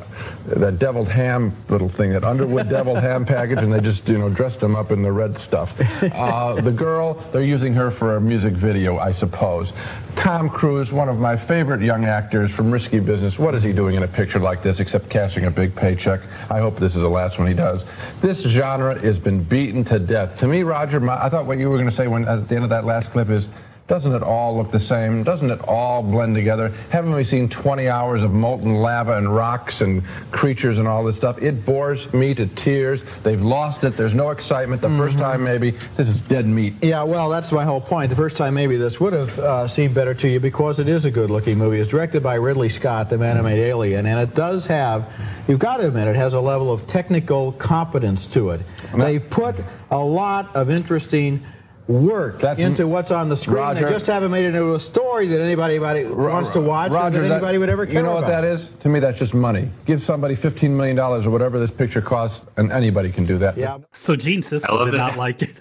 that deviled ham little thing, that Underwood deviled ham package, and they just you know dressed him up in the red stuff. Uh, the girl, they're using her for a music video, I suppose. Tom Cruise, one of my favorite young actors from Risky Business. What is he doing in a picture like this except cashing a big paycheck? I hope this is the last one he does. This genre has been beaten to death. To me, Roger, my, I thought what you were going to say when at the end of that last clip is. Doesn't it all look the same? Doesn't it all blend together? Haven't we seen 20 hours of molten lava and rocks and creatures and all this stuff? It bores me to tears. They've lost it. There's no excitement. The first time, maybe, this is dead meat. Yeah, well, that's my whole point. The first time maybe this would have uh, seemed better to you because it is a good-looking movie. It's directed by Ridley Scott, the man who made Alien, and it does have, you've got to admit, it has a level of technical competence to it. They've put a lot of interesting work That's- into what's on the screen. Roger. They just haven't made it into a story that anybody, anybody wants to watch Roger, that that- anybody would ever care You know what about. that is? To me, that's just money. Give somebody $15 million or whatever this picture costs, and anybody can do that. Yeah. So Gene I Siskel did that. not like it.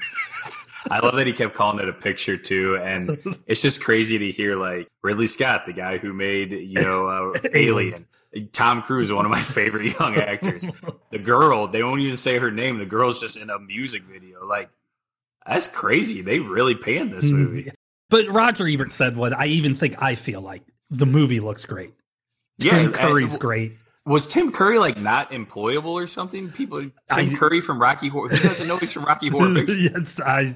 I love that he kept calling it a picture too, and it's just crazy to hear like Ridley Scott, the guy who made you know uh, Alien, Tom Cruise, one of my favorite young actors. The girl, they won't even say her name. The girl's just in a music video. Like that's crazy. They really panned this movie. but Roger Ebert said what I even think I feel like. The movie looks great. Yeah, Tim and- Curry's great. Was Tim Curry like not employable or something? People, Tim I- Curry from Rocky Horror. Who doesn't know he's from Rocky Horror yes, I,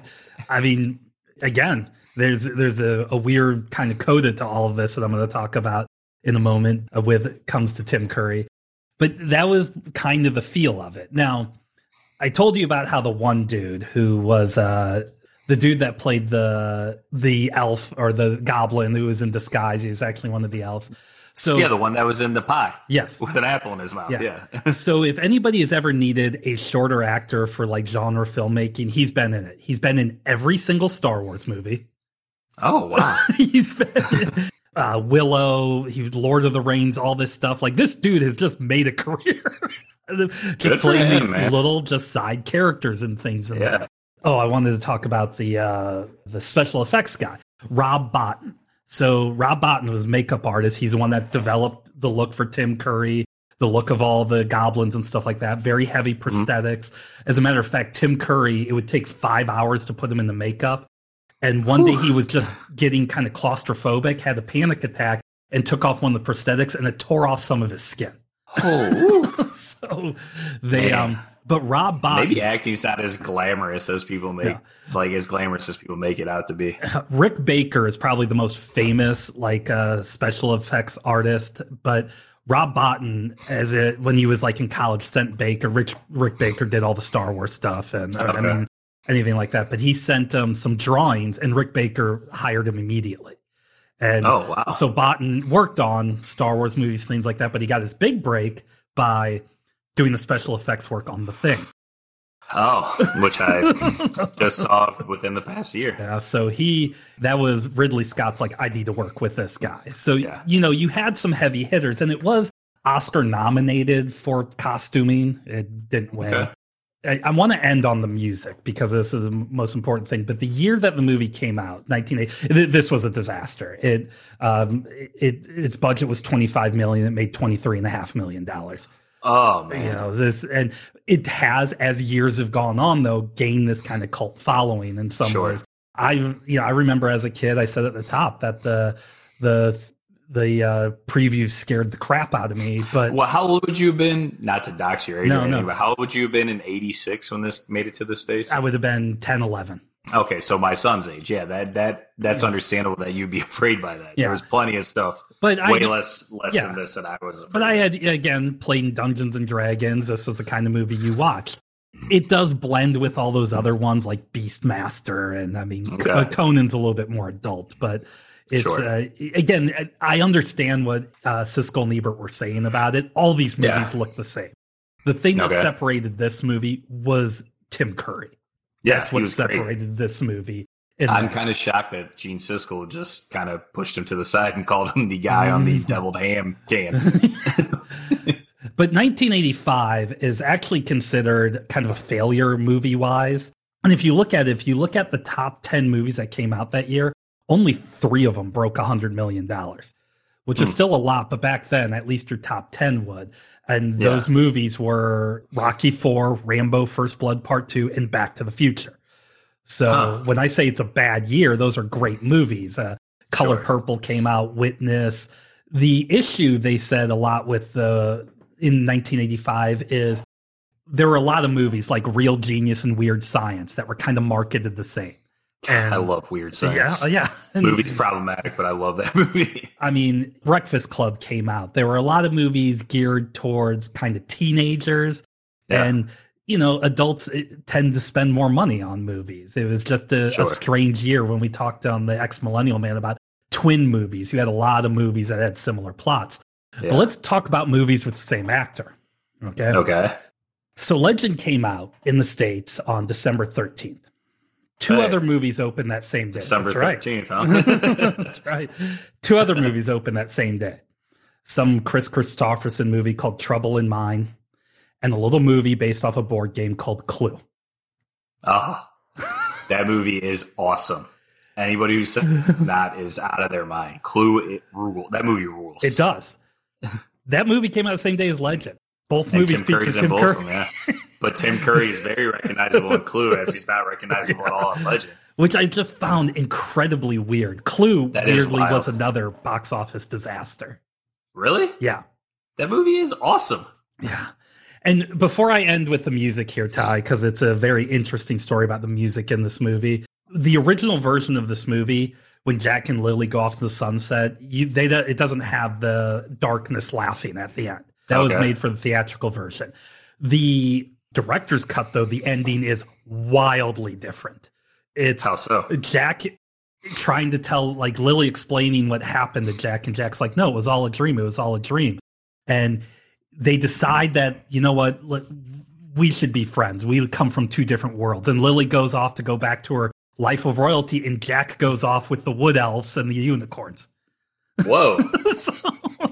I mean, again, there's there's a, a weird kind of coda to all of this that I'm going to talk about in a moment uh, with comes to Tim Curry. But that was kind of the feel of it. Now, I told you about how the one dude who was uh, the dude that played the the elf or the goblin who was in disguise. He was actually one of the elves. So Yeah, the one that was in the pie yes, with an apple in his mouth. Yeah. Yeah. so if anybody has ever needed a shorter actor for like genre filmmaking, he's been in it. He's been in every single Star Wars movie. oh wow. he's been uh, Willow, he's Lord of the Rings, all this stuff. Like this dude has just made a career. just Good playing him, these man. little just side characters and things. And Yeah. Oh, I wanted to talk about the uh, the special effects guy, Rob Bottin. So Rob Bottin was a makeup artist. He's the one that developed the look for Tim Curry, the look of all the goblins and stuff like that. Very heavy prosthetics. As a matter of fact, Tim Curry, it would take five hours to put him in the makeup. And one day he was just getting kind of claustrophobic, had a panic attack, and took off one of the prosthetics, and it tore off some of his skin. Oh, so they, Man. um, but Rob Bottin, maybe acting's not as glamorous as people make, Yeah. like as glamorous as people make it out to be. Rick Baker is probably the most famous like uh, special effects artist, but Rob Bottin, as it when he was like in college, sent Baker. Rich Rick Baker did all the Star Wars stuff, and I mean anything like that. But he sent him some drawings, and Rick Baker hired him immediately. And Oh, wow. so Bottin worked on Star Wars movies, things like that. But he got his big break by doing the special effects work on the thing. Oh, which I just saw within the past year. Yeah, so he that was Ridley Scott's like I need to work with this guy. So Yeah. you know, you had some heavy hitters and it was Oscar nominated for costuming. It didn't win. Okay. I, I want to end on the music because this is the most important thing. But the year that the movie came out, 1980, th- this was a disaster. It, um, it, its budget was 25 million. It made 23 and a half million dollars Oh you man, know this and it has as years have gone on though gained this kind of cult following in some Sure. ways i you know i remember as a kid i said at the top that the the the uh, preview scared the crap out of me. But Well, how old would you have been? Not to dox your age, No, or anything, no. but how old would you have been in '86 when this made it to the states? I would have been 10, 11. Okay, so my son's age. Yeah, that that that's understandable that you'd be afraid by that. Yeah. There was plenty of stuff, But I- way less less yeah. than this than I was. Afraid. But I had again played Dungeons and Dragons. This was the kind of movie you watch. It does blend with all those other ones like Beastmaster, and I mean Okay. Conan's a little bit more adult, but it's Sure. uh, again I understand what uh, Siskel and Ebert were saying about it. All these movies Yeah. look the same. The thing that separated this movie was Tim Curry. yeah, That's what was great. separated this movie. I'm kind of shocked that Gene Siskel just kind of pushed him to the side and called him the guy on the deviled ham can. But 1985 is actually considered kind of a failure movie wise. And if you look at it, if you look at the top 10 movies that came out that year, only three of them broke $100 million, which is still a lot. But back then, at least your top 10 would. And Yeah. those movies were Rocky Four, Rambo First Blood Part 2, and Back to the Future. So Huh. when I say it's a bad year, those are great movies. Uh, Color Sure. Purple came out, Witness. The issue they said a lot with the in 1985 is there were a lot of movies like Real Genius and Weird Science that were kind of marketed the same. And I love weird science. yeah, yeah. And, Movie's problematic, but I love that movie. I mean, Breakfast Club came out. There were a lot of movies geared towards kind of teenagers Yeah. and you know adults eh, tend to spend more money on movies it was just a, Sure. a strange year when we talked on the ex millennial man about twin movies you had a lot of movies that had similar plots Yeah. but let's talk about movies with the same actor okay okay. so legend came out in the states on december 13th two Hey. other movies opened that same day December That's right. huh? That's right. Two other movies open that same day. Some Kris Kristofferson movie called Trouble in Mind, and a little movie based off a board game called Clue. Oh, that movie is awesome. Anybody who said that is out of their mind. Clue, it rule. That movie rules. It does. that movie came out the same day as Legend. Both And movies Tim feature Curry's Tim Curry. them, yeah. But Tim Curry is very recognizable in Clue, as he's not recognizable at all in Legend. Which I just found incredibly weird. Clue That weirdly was another box office disaster. Really? Yeah. That movie is awesome. Yeah. And before I end with the music here, Ty, because it's a very interesting story about the music in this movie. The original version of this movie, when Jack and Lily go off to the sunset, you, they it doesn't have the darkness laughing at the end. That was made for the theatrical version. The director's cut, though, the ending is wildly different. It's How so? Jack trying to tell, like Lily explaining what happened to Jack, and Jack's like, no, it was all a dream. It was all a dream. And they decide that, you know what, we should be friends. We come from two different worlds. And Lily goes off to go back to her life of royalty, and Jack goes off with the wood elves and the unicorns. Whoa, So-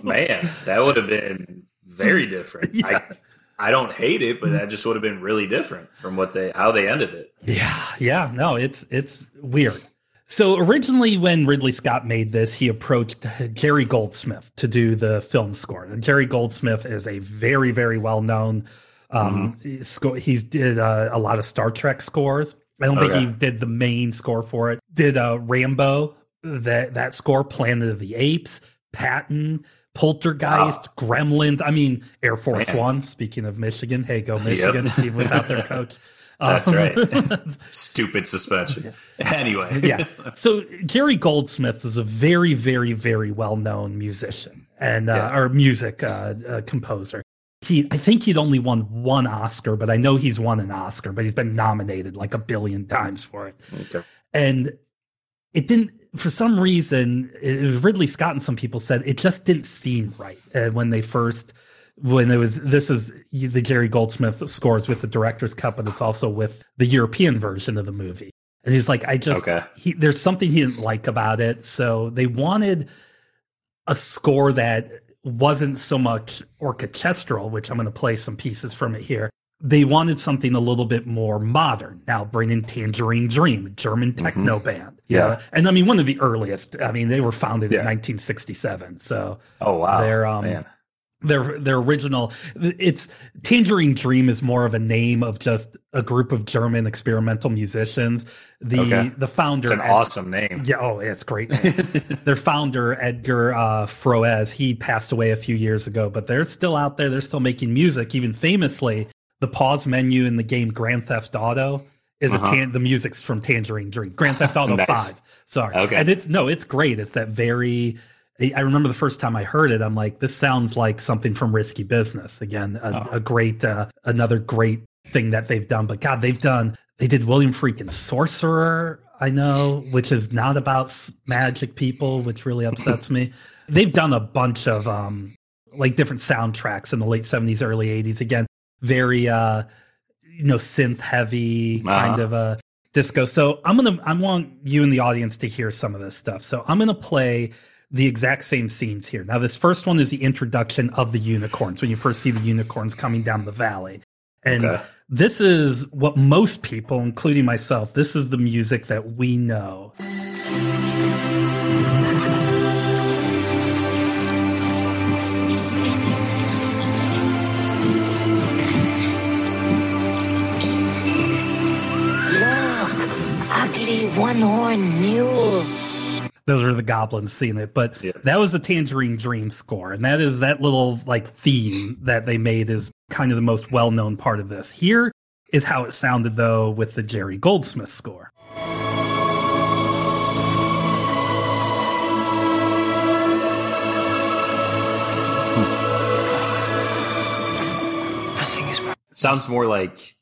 man, that would have been very different. Yeah. I, I don't hate it, but that just would have been really different from what they how they ended it. Yeah, yeah, no, it's it's weird. So originally, when Ridley Scott made this, he approached Jerry Goldsmith to do the film score. And Jerry Goldsmith is a very, very well known. Um, sco- he's did uh, a lot of Star Trek scores. I don't think he did the main score for it. Did uh, Rambo that that score, Planet of the Apes, Patton, Poltergeist, Gremlins. I mean, Air Force Man. One. Speaking of Michigan, hey, go Michigan! even without their coach. That's Um, right. Stupid suspension. Anyway, yeah. So Jerry Goldsmith is a very, very, very well known musician and uh, Yeah. or music uh, uh, composer. He, I think he'd only won one Oscar, but I know he's won an Oscar, but he's been nominated like a billion times for it. Okay. And it didn't, for some reason, it Ridley Scott and some people said it just didn't seem right uh, when they first, when it was, this is the Jerry Goldsmith scores with the director's cut, but it's also with the European version of the movie. And he's like, I just, Okay. he, there's something he didn't like about it. So they wanted a score that wasn't so much orchestral, which I'm going to play some pieces from it here. They wanted something a little bit more modern. Now bring in Tangerine Dream, German techno band. Mm-hmm. Yeah. Uh, and I mean, one of the earliest. I mean, they were founded in 1967. So Oh wow, They're, um, man. their their original it's Tangerine Dream is more of a name of just a group of German experimental musicians. The Okay. the founder It's an Ed- awesome name. Yeah, oh, it's great. their founder Edgar uh, Froese, he passed away a few years ago, but they're still out there. They're still making music. Even famously, the pause menu in the game Grand Theft Auto is Uh-huh. a tan- the music's from Tangerine Dream. Grand Theft Auto Nice. Five. Sorry, Okay. and it's no, it's great. It's that very. I remember the first time I heard it, I'm like, this sounds like something from Risky Business. Again, a, Oh. a great, uh, another great thing that they've done. But God, they've done. They did William Friedkin Sorcerer. I know, which is not about magic people, which really upsets me. They've done a bunch of um like different soundtracks in the late 70s, early 80s. Again, very uh you know synth heavy kind Uh-huh. of a disco. So I'm gonna I want you in the audience to hear some of this stuff. So I'm gonna play the exact same scenes here. Now this first one is the introduction of the unicorns when you first see the unicorns coming down the valley. And Okay. this is what most people, including myself, this is the music that we know. Ugly one-horned mule. those are the goblins seeing it but Yeah. that was the tangerine dream score and that is that little like theme that they made is kind of the most well-known part of this here is how it sounded though with the jerry goldsmith score Nothing. Sounds more like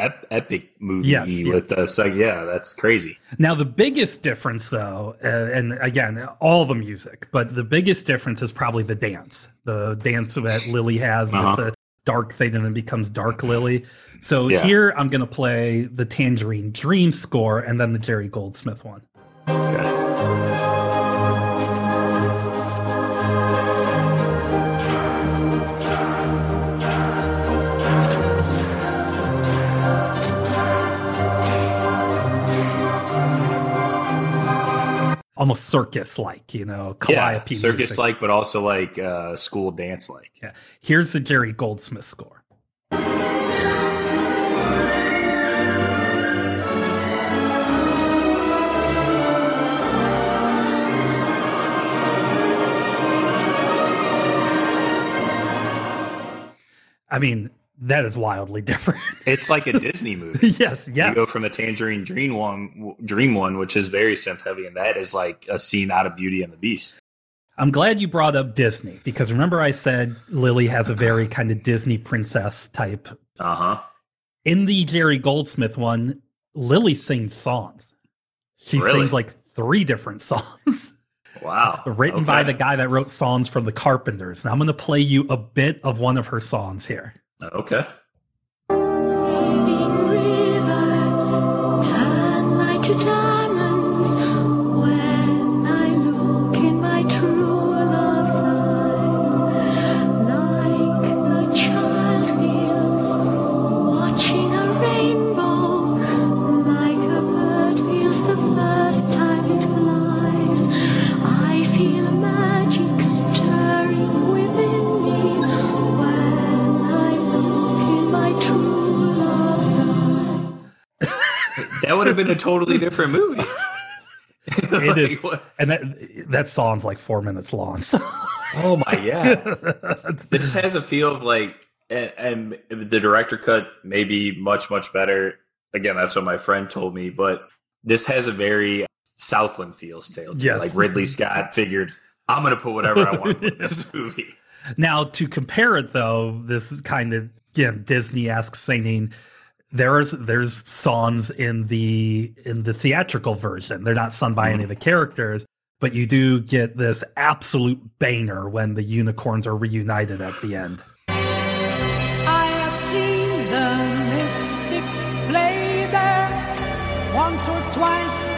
ep- epic movie Yes, with us. Like, yeah, that's crazy. now the biggest difference though uh, and again all the music but the biggest difference is probably the dance the dance that lily has Uh-huh. with the dark thing and then becomes dark lily so Yeah. here i'm going to play the tangerine dream score and then the jerry goldsmith one Okay. Almost circus like, you know, Yeah, circus like, but also like uh, school dance like. Yeah. Here's the Jerry Goldsmith score. I mean, that is wildly different. It's like a Disney movie. yes, yes. You go from the Tangerine Dream one, Dream one, which is very synth heavy, and that is like a scene out of Beauty and the Beast. I'm glad you brought up Disney because remember I said Lily has a very kind of Disney princess type. Uh huh. In the Jerry Goldsmith one, Lily sings songs. She Really? sings like three different songs Wow. written by the guy that wrote songs for the Carpenters. And I'm going to play you a bit of one of her songs here. Okay. That would have been a totally different movie. It Like, is- and that that song's like four minutes long. So Oh my yeah. this has a feel of like and, and the director cut may be much much better. Again, that's what my friend told me, but this has a very Southland feels tale. Yes. Like Ridley Scott figured, I'm gonna put whatever I want in this movie. now to compare it though, this is kind of again Disney-esque singing. There's there's songs in the in the theatrical version. They're not sung by any of mm-hmm. the characters, but you do get this absolute banger when the unicorns are reunited at the end. I have seen the mystics play there once or twice.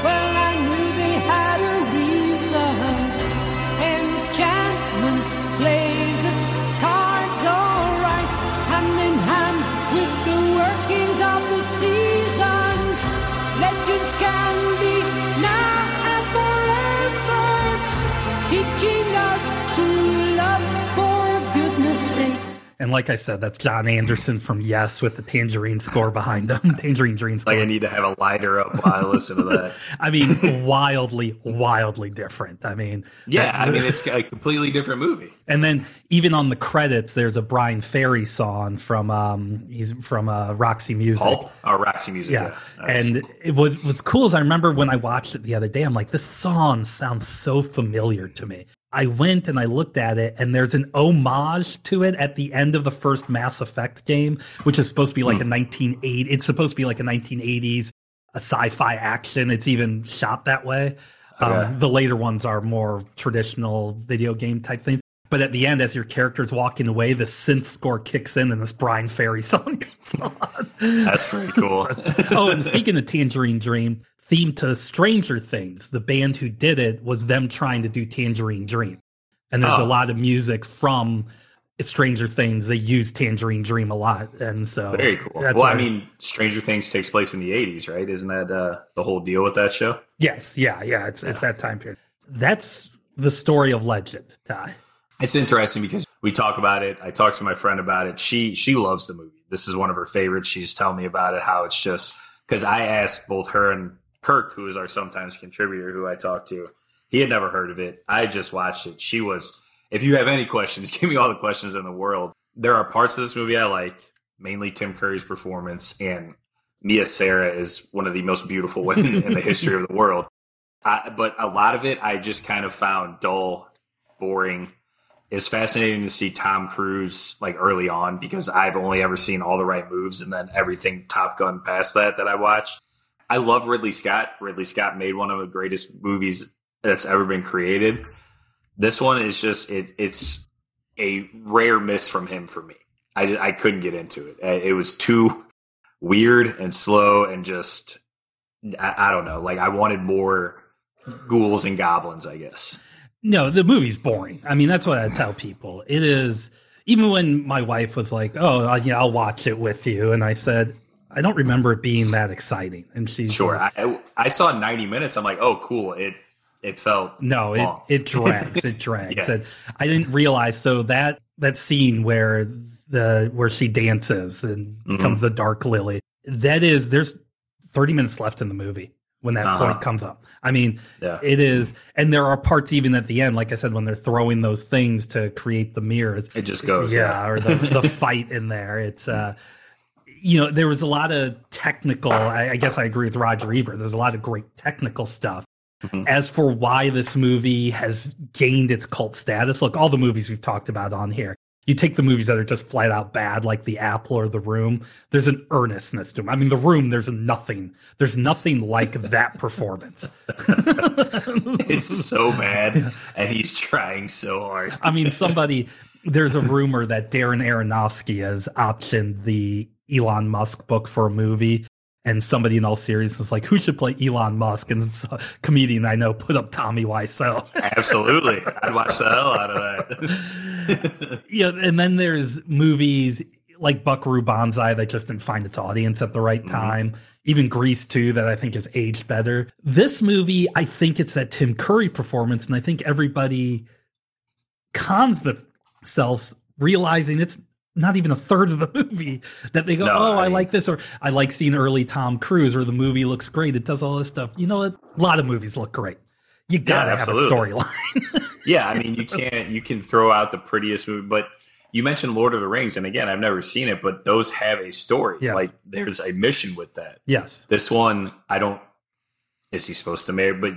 And like I said, that's Jon Anderson from Yes with the Tangerine score behind him. Tangerine Dream score. Like I need to have a lighter up while I listen to that. I mean, wildly, wildly different. I mean, Yeah, that- I mean it's a completely different movie. and then even on the credits, there's a Bryan Ferry song from um he's from uh, Roxy Music. Pulp or Roxy Music. Yeah, Yeah, and it was what's cool is I remember when I watched it the other day. I'm like, this song sounds so familiar to me. I went and I looked at it, and there's an homage to it at the end of the first Mass Effect game, which is supposed to be like Hmm. a 1980. It's supposed to be like a 1980s a sci-fi action. It's even shot that way. Okay. Um, the later ones are more traditional video game type thing. But at the end, as your character's walking away, the synth score kicks in and this Bryan Ferry song comes on. That's pretty cool. oh, and speaking of Tangerine Dream, theme to Stranger Things, the band who did it was them trying to do Tangerine Dream. And there's Oh. a lot of music from Stranger Things. They use Tangerine Dream a lot. And so Very cool. that's Well, I mean, Stranger Things takes place in the '80s, right? Isn't that uh, the whole deal with that show? yes, yeah, yeah, it's it's that time period. That's the story of Legend, Ty. It's interesting because we talk about it. I talked to my friend about it. She she loves the movie. This is one of her favorites. She's telling me about it. How it's just because I asked both her and Kirk, who is our sometimes contributor, who I talked to. He had never heard of it. I just watched it. She was. If you have any questions, give me all the questions in the world. There are parts of this movie I like, mainly Tim Curry's performance, and Mia Sara is one of the most beautiful women in the history of the world. I, but a lot of it I just kind of found dull, boring. It's fascinating to see Tom Cruise like early on because I've only ever seen all the right moves and then everything Top Gun past that that I watched. I love Ridley Scott. Ridley Scott made one of the greatest movies that's ever been created. This one is just it, it's a rare miss from him for me. I I couldn't get into it. It was too weird and slow and just I, I don't know. Like I wanted more ghouls and goblins. I guess. No, the movie's boring. I mean, that's what I tell people. It is. Even when my wife was like, "Oh, yeah, I'll watch it with you," and I said, "I don't remember it being that exciting." And she's Sure. like, I, I saw 90 minutes. I'm like, oh, cool. It it felt No, it, long. it drags. It drags. Yeah. And I didn't realize. So that that scene where the where she dances and Mm-hmm. becomes the Dark Lily. That is. There's 30 minutes left in the movie when that Uh-huh. point comes up. I mean, Yeah. it is. And there are parts even at the end, like I said, when they're throwing those things to create the mirrors. It just goes. yeah, or the the fight in there. It's uh you know, there was a lot of technical. I, I guess I agree with Roger Ebert. There's a lot of great technical stuff. Mhm. As for why this movie has gained its cult status, look, all the movies we've talked about on here. You take the movies that are just flat out bad, like The Apple or The Room. There's an earnestness to them. I mean, The Room. There's nothing. There's nothing like that performance. It's so bad, and he's trying so hard. I mean, somebody. There's a rumor that Darren Aronofsky has optioned the Elon Musk book for a movie, and somebody in all seriousness was like, "Who should play Elon Musk?" And it's a uh, comedian I know put up Tommy Wiseau. Absolutely, I'd watch the hell out of that. yeah, and then there's movies like Buckaroo Banzai that just didn't find its audience at the right mm-hmm. time. Even Grease 2 that I think has aged better. This movie, I think it's that Tim Curry performance, and I think everybody cons themselves realizing it's not even a third of the movie that they go, No, oh, I, I- like this, or I like seeing early Tom Cruise, or the movie looks great. It does all this stuff. You know what? A lot of movies look great. You gotta have a storyline. yeah, I mean, you can't you can throw out the prettiest movie, but you mentioned Lord of the Rings, and again, I've never seen it, but those have a story. Yes. Like there's a mission with that. yes. This one, I don't. Is he supposed to marry? But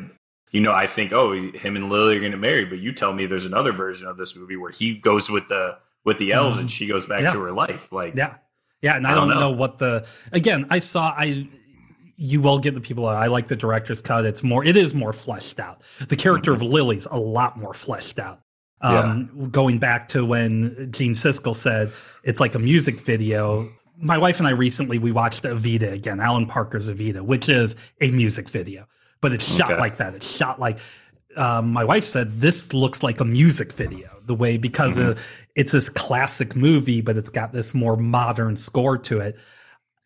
you know, I think, oh, him and Lily are going to marry. But you tell me there's another version of this movie where he goes with the with the elves and she goes back Mm-hmm. Yeah. to her life. Like, Yeah. Yeah. And I, I don't, don't know. know. what the, again, I saw, I, you will get the people, I like the director's cut. It's more, it is more fleshed out. The character of Lily's a lot more fleshed out. Um, Going back to when Gene Siskel said it's like a music video. My wife and I recently, we watched Evita again, Alan Parker's Evita, which is a music video, but it's shot Okay. like that. It's shot like, um, my wife said this looks like a music video the way because uh, it's this classic movie but it's got this more modern score to it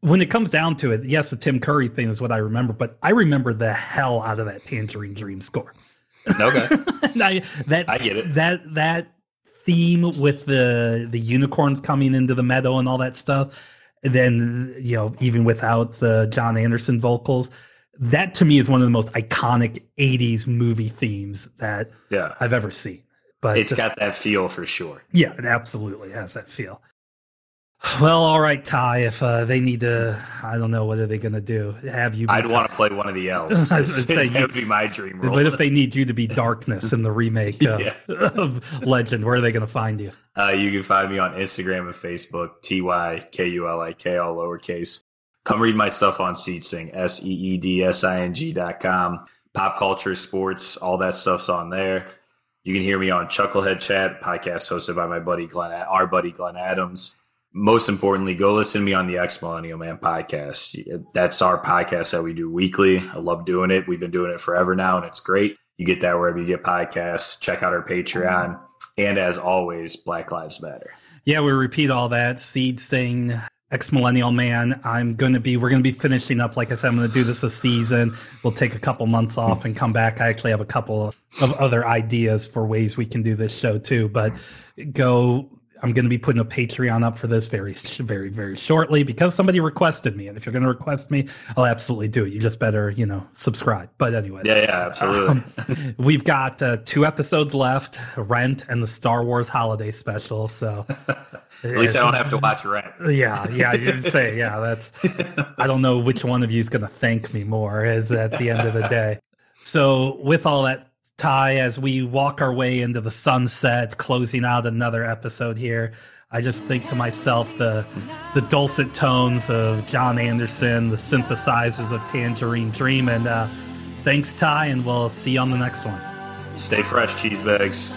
when it comes down to it yes the tim curry thing is what i remember but i remember the hell out of that tangerine dream score okay, I, that I get it. that that theme with the the unicorns coming into the meadow and all that stuff. Then you know, even without the Jon Anderson vocals, that to me is one of the most iconic '80s movie themes that Yeah. I've ever seen. But It's got that feel for sure. yeah, it absolutely has that feel. Well, all right, Ty. If uh, they need to, I don't know what are they going to do. Have you? I'd want to play one of the elves. I was say, that would be my dream role. But if they need you to be Darkness in the remake of, Yeah. of Legend, where are they going to find you? Uh, you can find me on Instagram and Facebook, T Y K U L I K, all lowercase. Come read my stuff on SeedSing, S E E D S I N G dot com. Pop culture, sports, all that stuff's on there. You can hear me on Chucklehead Chat, podcast hosted by my buddy Glenn, our buddy Glenn Adams. Most importantly, go listen to me on the X Millennial Man podcast. That's our podcast that we do weekly. I love doing it. We've been doing it forever now, and it's great. You get that wherever you get podcasts. Check out our Patreon. And as always, Black Lives Matter. Yeah, we repeat all that. Seed Sing, Ex Millennial Man. I'm going to be, we're going to be finishing up. Like I said, I'm going to do this a season. We'll take a couple months off and come back. I actually have a couple of other ideas for ways we can do this show too. But go. I'm going to be putting a Patreon up for this very, very, very shortly because somebody requested me. And if you're going to request me, I'll absolutely do it. You just better, you know, subscribe. But anyway, Yeah, yeah, absolutely. Um, we've got uh, two episodes left Rent and the Star Wars holiday special. So At least I don't have to watch Rent. yeah, yeah, you say, yeah, that's, I don't know which one of you is going to thank me more is at the end of the day. So, with all that, Ty, as we walk our way into the sunset, closing out another episode here, I just think to myself the the dulcet tones of Jon Anderson, the synthesizers of Tangerine Dream, and uh, thanks, Ty, and we'll see you on the next one. Stay fresh, cheese bags.